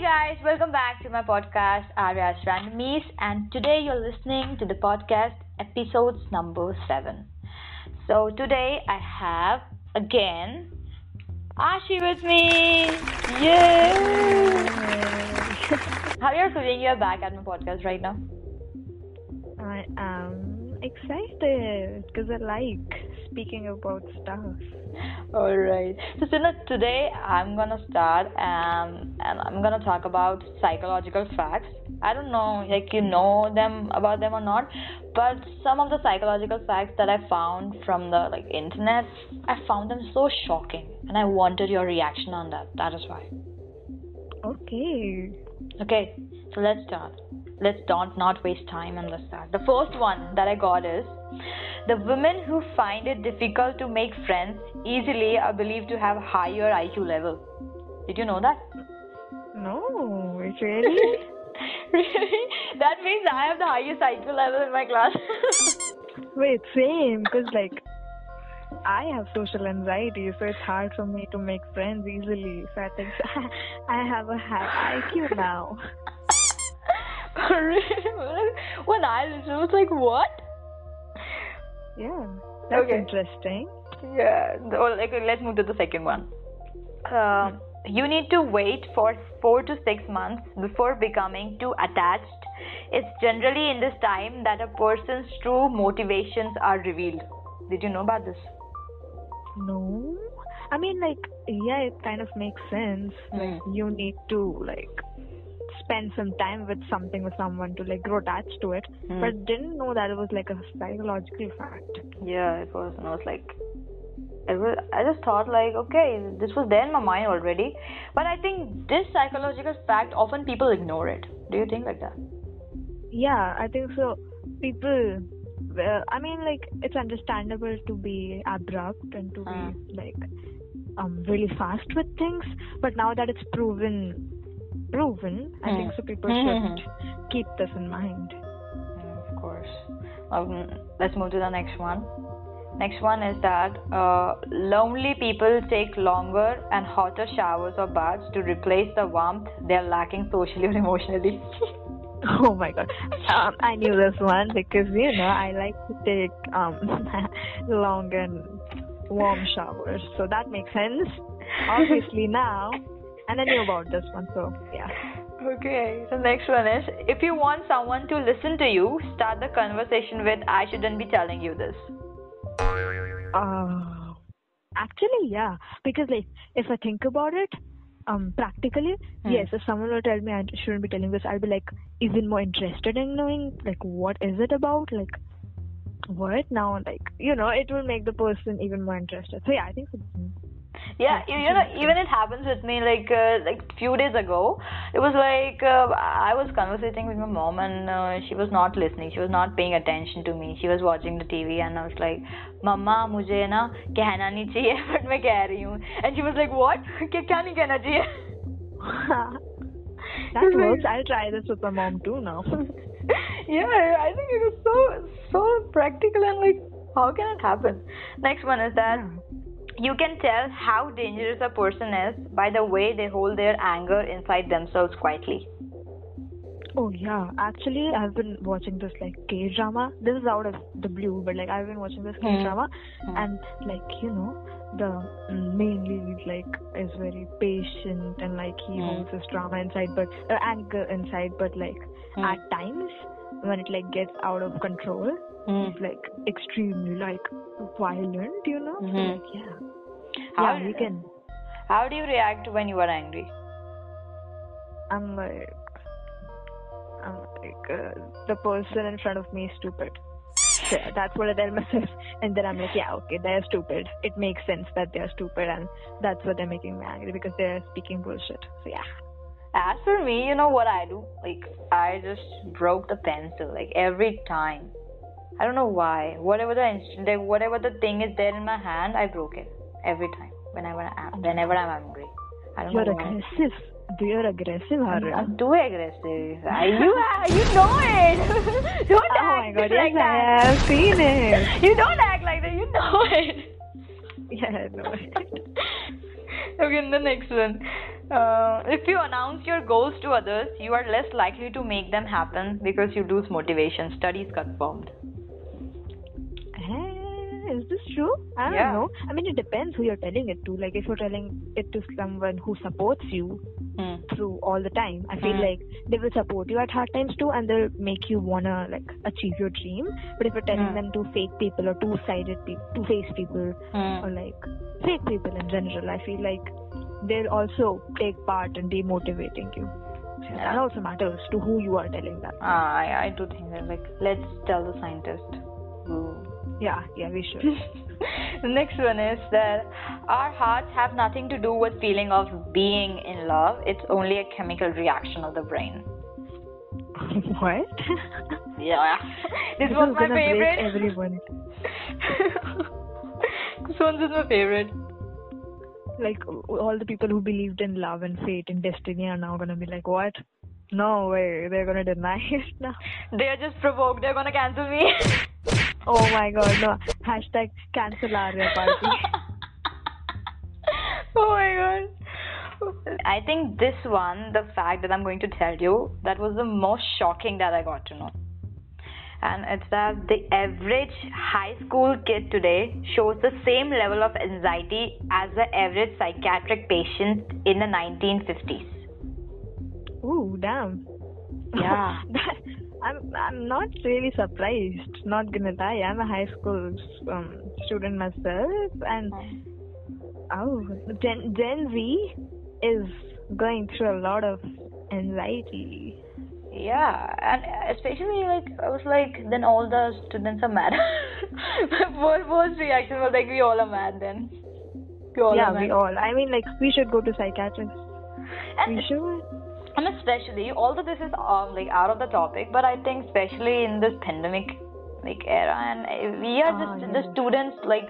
Hey guys, welcome back to my podcast, Arya's Randomies, and today you're listening to the podcast episodes number 7. So today I have again Ashy with me. Yay! How are you feeling? You're back at my podcast right now. I am excited because I like speaking about stuff. All right. So Sina, today I'm gonna start um, and I'm gonna talk about psychological facts. I don't know, like you know them about them or not, but some of the psychological facts that I found from the like internet, I found them so shocking, and I wanted your reaction on that. That is why. Okay. Okay. So let's start. Let's don't not waste time and let's start. The first one that I got is the women who find it difficult to make friends easily are believed to have higher IQ level. Did you know that? No, really? really? That means I have the highest IQ level in my class. Wait, same. Because like, I have social anxiety, so it's hard for me to make friends easily. So I think I have a high IQ now. when I I was like, what? Yeah, that's Okay. interesting. Yeah. Well, like, let's move to the second one. Uh, you need to wait for four to six months before becoming too attached. It's generally in this time that a person's true motivations are revealed. Did you know about this? No, I mean like, yeah, it kind of makes sense. Like, Hmm. you need to like spend some time with something with someone to like grow attached to it. Hmm. But didn't know that it was like a psychological fact. Yeah, it was. And I was like, it was, I just thought like, okay, this was there in my mind already. But I think this psychological fact often people ignore it. Do you think like that? Yeah, I think so. People, well, I mean, like it's understandable to be abrupt and to Hmm. be like um really fast with things. But now that it's proven, proven, I Hmm. think so. People Hmm. should keep this in mind. Of course. Um, let's move to the next one. Next one is that uh, lonely people take longer and hotter showers or baths to replace the warmth they're lacking socially or emotionally. Oh my god. Um, I knew this one because you know I like to take um long and warm showers, so that makes sense. Obviously now, and I knew about this one, so yeah. Okay, the next one is if you want someone to listen to you, start the conversation with I shouldn't be telling you this. Uh, actually, yeah, because like if I think about it, um, practically, Hmm. yes. If someone will tell me I shouldn't be telling this, I'll be like even more interested in knowing like what is it about, like what now, like you know, it will make the person even more interested. So yeah, I think so Yeah, you, you know, even it happens with me. Like, uh, like few days ago, it was like uh, I was conversating with my mom, and uh, she was not listening. She was not paying attention to me. She was watching the TV, and I was like, "मम्मा मुझे ना कहना नहीं चाहिए, but मैं कह रही हूँ." And she was like, "What? क्या क्या नहीं कहना चाहिए?" that works. I'll try this with my mom too now. yeah, I think it was so so practical and like, how can it happen? Next one is that. You can tell how dangerous a person is by the way they hold their anger inside themselves quietly. Oh yeah, actually I've been watching this like K drama. This is out of the blue, but like I've been watching this K drama, Hmm. and like you know the main lead like is very patient and like he Hmm. holds his drama inside, but uh, anger inside, but like Hmm. at times when it like gets out of control, Hmm. he's like extremely like violent, you know. So Mhm. like yeah, How, yeah, we can. how do you react when you are angry? I'm like, I'm like, uh, the person in front of me is stupid. So that's what I tell myself. And then I'm like, yeah, okay, they're stupid. It makes sense that they're stupid, and that's what they're making me angry because they're speaking bullshit. So yeah. As for me, you know what I do? Like, I just broke the pencil, like, every time. I don't know why. Whatever the instant, like, whatever the thing is there in my hand, I broke it every time. Whenever I'm, whenever I'm angry. I don't You're know why. aggressive. You're aggressive, Harya. I'm too aggressive. I- You, you know it. don't Oh my act god, like yes, that. I have seen it. You don't act like that. You know it. Yeah, I know it. okay, the next one. Uh, if you announce your goals to others, you are less likely to make them happen because you lose motivation. Studies confirmed. Is this true? I don't Yeah. know. I mean, it depends who you're telling it to. Like, if you're telling it to someone who supports you Hmm. through all the time, I feel Hmm. like they will support you at hard times too, and they'll make you wanna like achieve your dream. But if you're telling Hmm. them to fake people or two-sided people, two-faced people, Hmm. or like fake people in general, I feel like they'll also take part in demotivating you. So That also matters to who you are telling that. Ah, I, I do think that. Like, let's tell the scientist. Ooh. Yeah, yeah, we should. the next one is that our hearts have nothing to do with feeling of being in love. It's only a chemical reaction of the brain. what? Yeah. This This was my favorite. everyone. this one's my favorite. Like all the people who believed in love and fate and destiny are now gonna be like, what? No way, they're gonna deny it now. They are just provoked. They're gonna cancel me. Oh my god, no. Hashtag cancel Arya party. oh my god. I think this one, the fact that I'm going to tell you, that was the most shocking that I got to know. And it's that the average high school kid today shows the same level of anxiety as the average psychiatric patient in the 1950s. Ooh, damn. Yeah. That- I'm I'm not really surprised. Not gonna lie, I'm a high school um, student myself, and oh, Gen Gen Z is going through a lot of anxiety. Yeah, and especially like I was like, then all the students are mad. My first, first reaction was like, we all are mad then. We all yeah, are mad. we all. I mean, like we should go to psychiatrists. And We should. And especially, although this is um like out of the topic, but I think especially in this pandemic like era, and uh, we are Ah, just the yeah. students like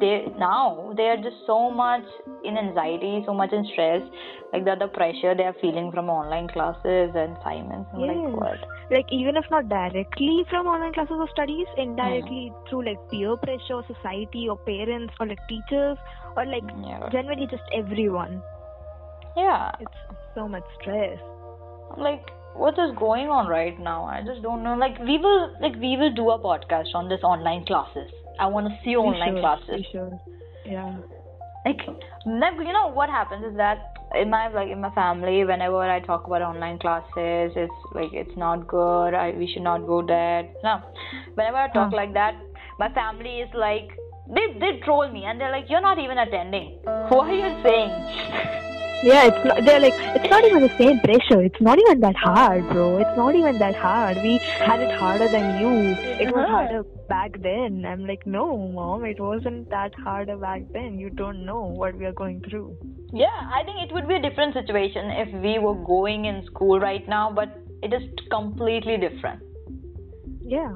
they now they are just so much in anxiety, so much in stress, like that the pressure they are feeling from online classes and assignments. I'm like what? Like even if not directly from online classes or studies, indirectly through like peer pressure, or society, or parents, or like teachers, or like Yeah. generally just everyone. Yeah. It's so much stress. I'm like what is going on right now? I just don't know. Like we will like we will do a podcast on this online classes. I want to see online should, classes. should. Yeah. like never you know what happens is that in my like in my family whenever i talk about online classes it's like it's not good. I, we should not go there. No. Whenever i talk Huh. like that my family is like they they troll me and they're like you're not even attending. What are you saying Yeah, it's not, they're like, it's not even the same pressure. It's not even that hard, bro. It's not even that hard. We had it harder than you. It was Uh-huh. harder back then. I'm like, no, mom, it wasn't that harder back then. You don't know what we are going through. Yeah, I think it would be a different situation if we were going in school right now, but it is completely different. Yeah.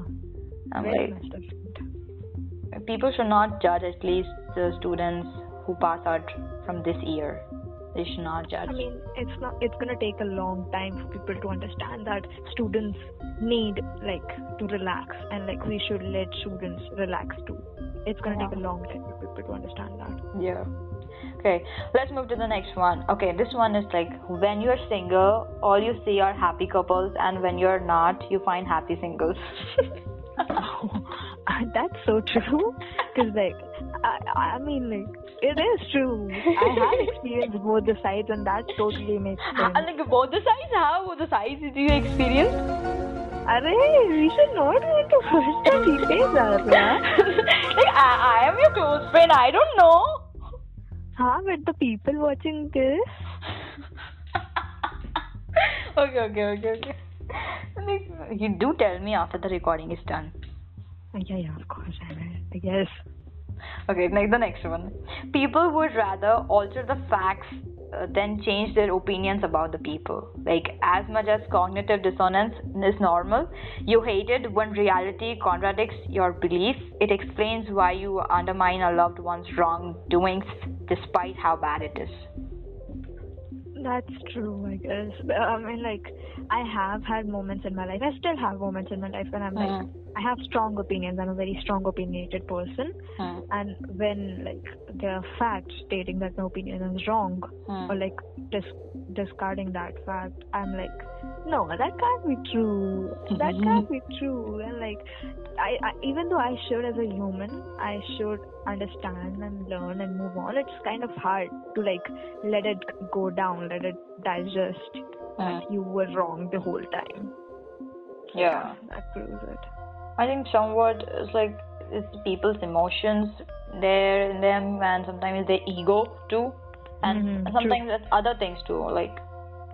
I'm very like, much different. people should not judge at least the students who pass out from this year. They should not judge. I mean, it's not. It's gonna take a long time for people to understand that students need like to relax, and like we should let students relax too. It's gonna take a long time for people to understand that. yeah. Okay, let's move to the next one. Okay, this one is like when you're single, all you see are happy couples, and when you're not, you find happy singles. That's so true. Cause like, I, I mean, like, it is true. I have experienced both the sides, and that totally makes ah, sense. and like both the sides, how both the sides do you experience? We should not go into personal details, Arya. like I, I am your close friend. I don't know. Huh? But the people watching this, okay, okay, okay, okay. Like, you do tell me after the recording is done. Yeah, yeah, of course, I will. I guess. Okay, next the next one. People would rather alter the facts uh, than change their opinions about the people. Like as much as cognitive dissonance is normal, you hate it when reality contradicts your belief. It explains why you undermine a loved one's wrongdoings despite how bad it is. That's true, I guess. I mean, like, I have had moments in my life. I still have moments in my life when I'm like, Mm. I have strong opinions. I'm a very strong opinionated person. Hmm. And when, like, there are facts stating that my opinion is wrong, Hmm. or like dis- discarding that fact, I'm like, no, that can't be true. That can't be true. And like, I, I even though I should as a human, I should understand and learn and move on. It's kind of hard to like let it go down, let it digest. Hmm. That you were wrong the whole time. Yeah. that proves it. I think somewhat it's like it's people's emotions there in them, and sometimes their ego too, and Mhm, sometimes it's other things too. Like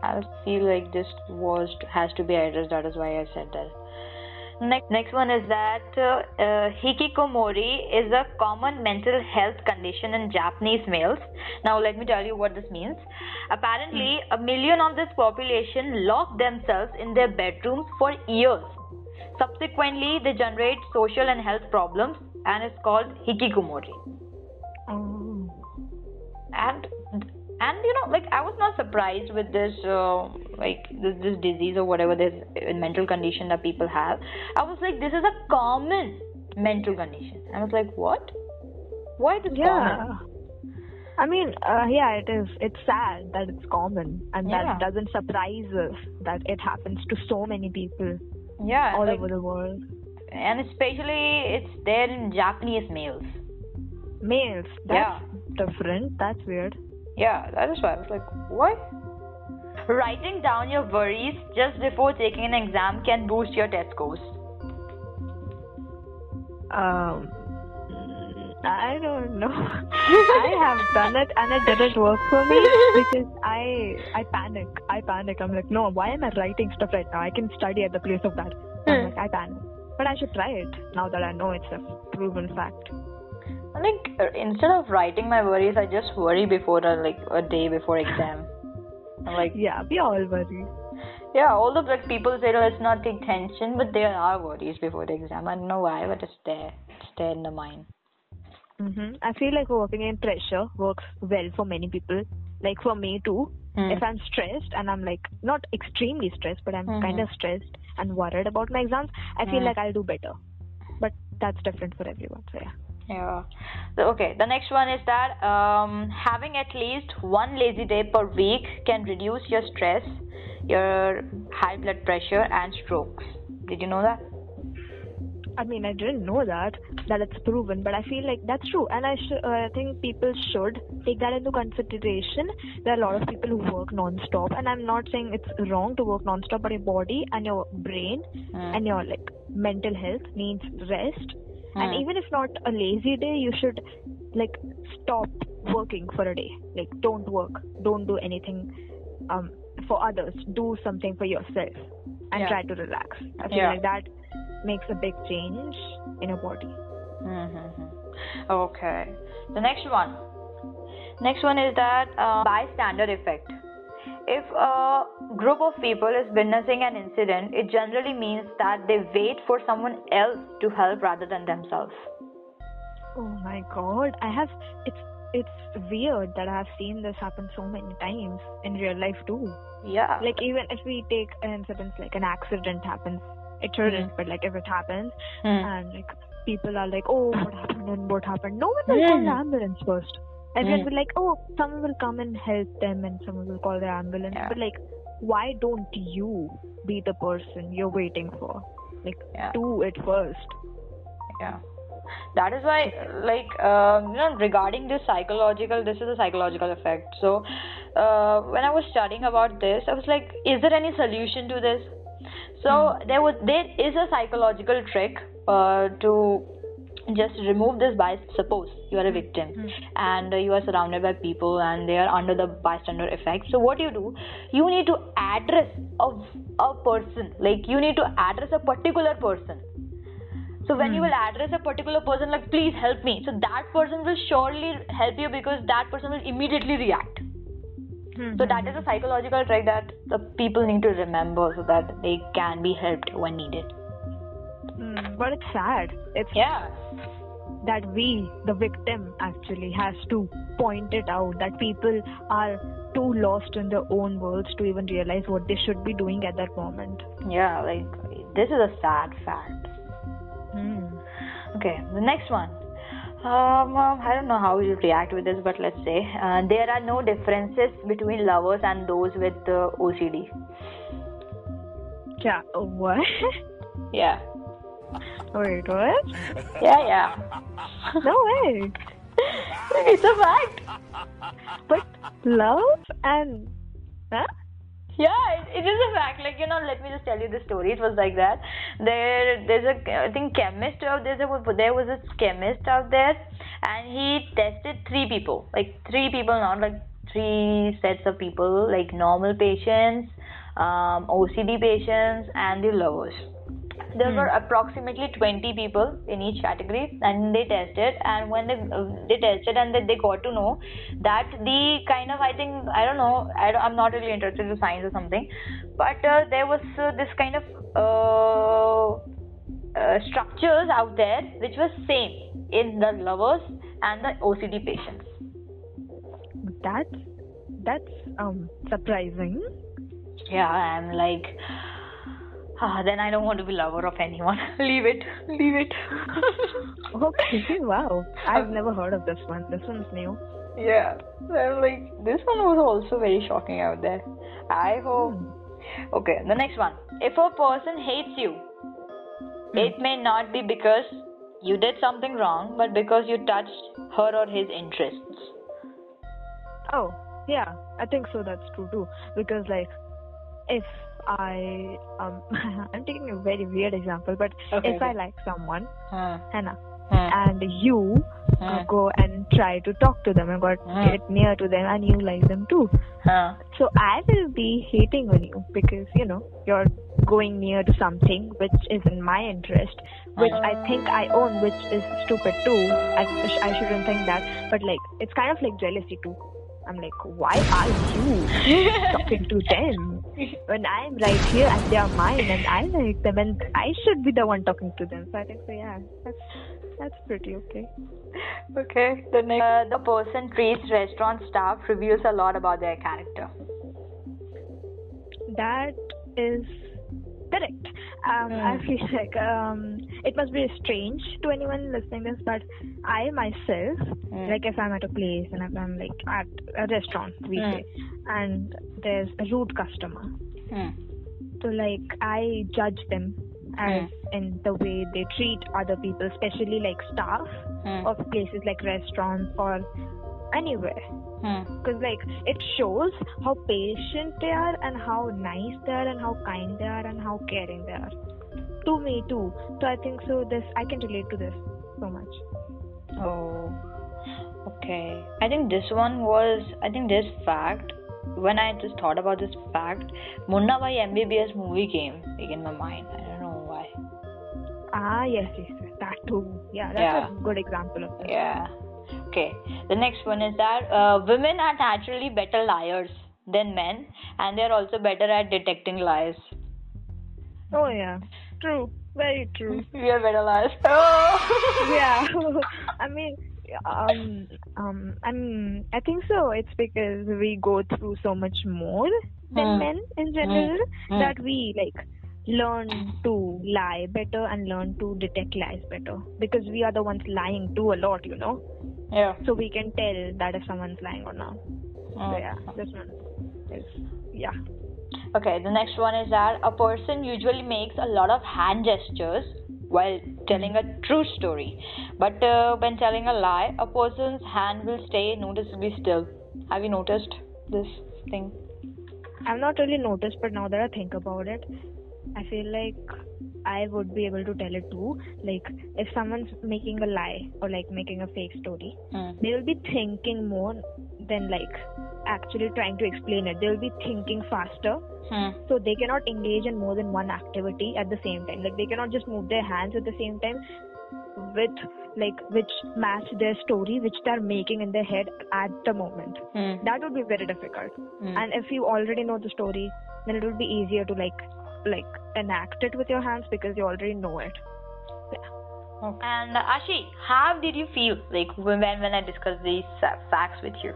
I feel like this was has to be addressed. That is why I said that. Next, next one is that uh, uh, hikikomori is a common mental health condition in Japanese males. Now, let me tell you what this means. Apparently, a million of this population lock themselves in their bedrooms for years. Subsequently, they generate social and health problems, and it's called hikikomori. Oh. And and you know, like I was not surprised with this, uh, like this, this disease or whatever this uh, mental condition that people have. I was like, this is a common mental condition. I was like, what? Why it is Yeah. common? I mean, uh, yeah, it is. It's sad that it's common, and Yeah. that doesn't surprise us that it happens to so many people Yeah, all like, over the world. and especially it's there in Japanese males. Males, that's different. That's weird. Yeah, that is why I was like, what? Writing down your worries just before taking an exam can boost your test scores. Um, I don't know. I have done it and it didn't work for me because I I panic. I panic. I'm like, no, why am I writing stuff right now? I can study at the place of that. I'm Hmm. like, I panic. But I should try it now that I know it's a proven fact. I think uh, instead of writing my worries, I just worry before a, like a day before exam. I'm like, Yeah, we all worry. yeah, all the people say, let's not take tension, but there are worries before the exam. I don't know why, but it's there. It's there in the mind. hmm I feel like working in pressure works well for many people. Like for me too. Hmm. If I'm stressed and I'm like not extremely stressed, but I'm Mhm. kind of stressed and worried about my exams, I feel Mm. like I'll do better. But that's different for everyone. So yeah. Yeah. So, okay. The next one is that um, having at least one lazy day per week can reduce your stress, your high blood pressure, and strokes. Did you know that? I mean, I didn't know that that it's proven, but I feel like that's true, and I sh- uh, I think people should take that into consideration. There are a lot of people who work non-stop, and I'm not saying it's wrong to work non-stop, but your body and your brain Mm. and your like mental health needs rest. And Mm. even if not a lazy day, you should like stop working for a day. Like don't work, don't do anything um, for others. Do something for yourself and Yeah. try to relax. I feel Yeah. like that makes a big change in your body. Mm-hmm. Okay. The next one. Next one is that uh, bystander effect. If a group of people is witnessing an incident, it generally means that they wait for someone else to help rather than themselves. Oh my god, I have it's it's weird that I have seen this happen so many times in real life too. Yeah. Like even if we take an incident like an accident happens, it shouldn't, Mhm. but like if it happens Hmm. and like people are like, oh, what happened and what happened? No one will call Mm. the ambulance first. Everyone Mm. will like, oh, someone will come and help them and someone will call the ambulance. Yeah. But like, why don't you be the person you're waiting for? Like, Yeah. do it first. Yeah. That is why, like, um, you know, regarding this psychological, this is a psychological effect. So, uh, when I was studying about this, I was like, is there any solution to this? So there was there is a psychological trick uh, to just remove this bias. Suppose you are a victim and uh, you are surrounded by people and they are under the bystander effect. So what you do, you need to address a a person, like you need to address a particular person. So when you will address a particular person like please help me, so that person will surely help you because that person will immediately react. So that is a psychological trick that the people need to remember so that they can be helped when needed. Mm, but it's sad. It's Yeah. That we, the victim, actually has to point it out that people are too lost in their own worlds to even realize what they should be doing at that moment. Yeah, like this is a sad fact. Hmm. Okay, the next one. Um, um, I don't know how you react with this, but let's say uh, there are no differences between lovers and those with uh, OCD. Yeah. What? Yeah, Wait, what? yeah, yeah. No way. it's a fact. But love and huh? Yeah, it, it is a fact. Like you know, let me just tell you the story. It was like that. There, there's a I think chemist out there. There was a chemist out there, and he tested three people, like three people, not like three sets of people, like normal patients, um, OCD patients, and the lovers. There Hmm. were approximately 20 people in each category, and they tested. And when they they tested, and they, they got to know that the kind of I think I don't know I don't, I'm not really interested in science or something, but uh, there was uh, this kind of uh, uh, structures out there which was same in the lovers and the OCD patients. That's that's um surprising. Yeah, I'm like, ah, then I don't want to be lover of anyone. leave it, leave it. Okay, wow. I've never heard of this one. This one's new. Yeah, I'm like, this one was also very shocking out there. I hope. Okay, the next one. If a person hates you, it may not be because you did something wrong, but because you touched her or his interests. Oh, yeah. I think so. That's true too. Because like, if I um, I'm taking a very weird example, but Okay, if I like someone, Hmm. Hannah, Hmm. and you uh, Hmm. go and try to talk to them and got get near to them, and you like them too. Huh. So I will be hating on you because you know you're going near to something which is in my interest, which I think I own, which is stupid too. I, I shouldn't think that, but like it's kind of like jealousy too. I'm like, why are you talking to them when I'm right here and they are mine and I like them and I should be the one talking to them? So I think so. Yeah, that's that's pretty okay. Okay. The next, uh, the person treats restaurant staff reveals a lot about their character. That is correct. Um, I feel like um, it must be strange to anyone listening this, but I myself, Hmm. like if I'm at a place and if I'm like at a restaurant, we Hmm. say, and there's a rude customer, Hmm. so like I judge them as in the way they treat other people, especially like staff of places like restaurants or anywhere Hmm. because like it shows how patient they are and how nice they are and how kind they are and how caring they are to me too so i think so this i can relate to this so much Oh, okay. I think this one was, I think this fact, when I just thought about this fact, Munna Bhai MBBS movie came like, in my mind. I don't know why. ah yes yes, that too yeah that's Yeah. a good example of this Yeah. Okay. The next one is that uh, women are naturally better liars than men, and they're also better at detecting lies. oh yeah true very true we are better liars. Oh. yeah i mean um um i mean i think so it's because we go through so much more than Hmm. men in general Hmm. that we like learn to lie better and learn to detect lies better because we are the ones lying too a lot you know Yeah. so we can tell that if someone's lying or not so Mm. yeah this one is yeah Okay, the next one is that a person usually makes a lot of hand gestures while telling a true story, but uh, when telling a lie, a person's hand will stay noticeably still. Have you noticed this thing? I've not really noticed, but now that I think about it, I feel like I would be able to tell it too. Like, if someone's making a lie or like making a fake story, Mm. they will be thinking more than like actually trying to explain it. They will be thinking faster, Hmm. so they cannot engage in more than one activity at the same time. Like, they cannot just move their hands at the same time with like which match their story which they're making in their head at the moment Hmm. that would be very difficult Hmm. and if you already know the story then it would be easier to like like enact it with your hands because you already know it Okay. And uh, Ashy, how did you feel like when when I discussed these uh, facts with you?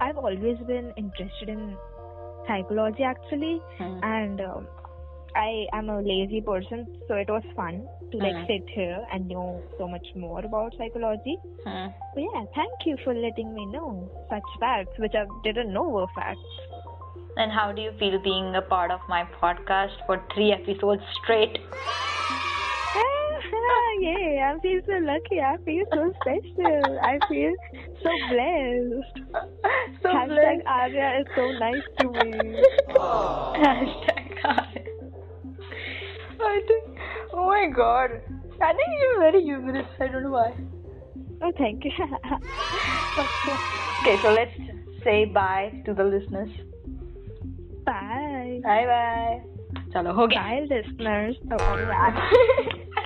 I've always been interested in psychology actually, Hmm. and um, I am a lazy person, so it was fun to like Mhm. sit here and know so much more about psychology. Hmm. So yeah, thank you for letting me know such facts which I didn't know were facts. And how do you feel being a part of my podcast for three episodes straight? yeah, I feel so lucky. I feel so special. I feel so blessed. so Hashtag blessed. Arya is so nice to me. Hashtag Arya. I think, oh my god. I think you're very humorous. I don't know why. Oh, thank you. Okay, so let's say bye to the listeners. Bye bye bye चलो हो गया। Bye listeners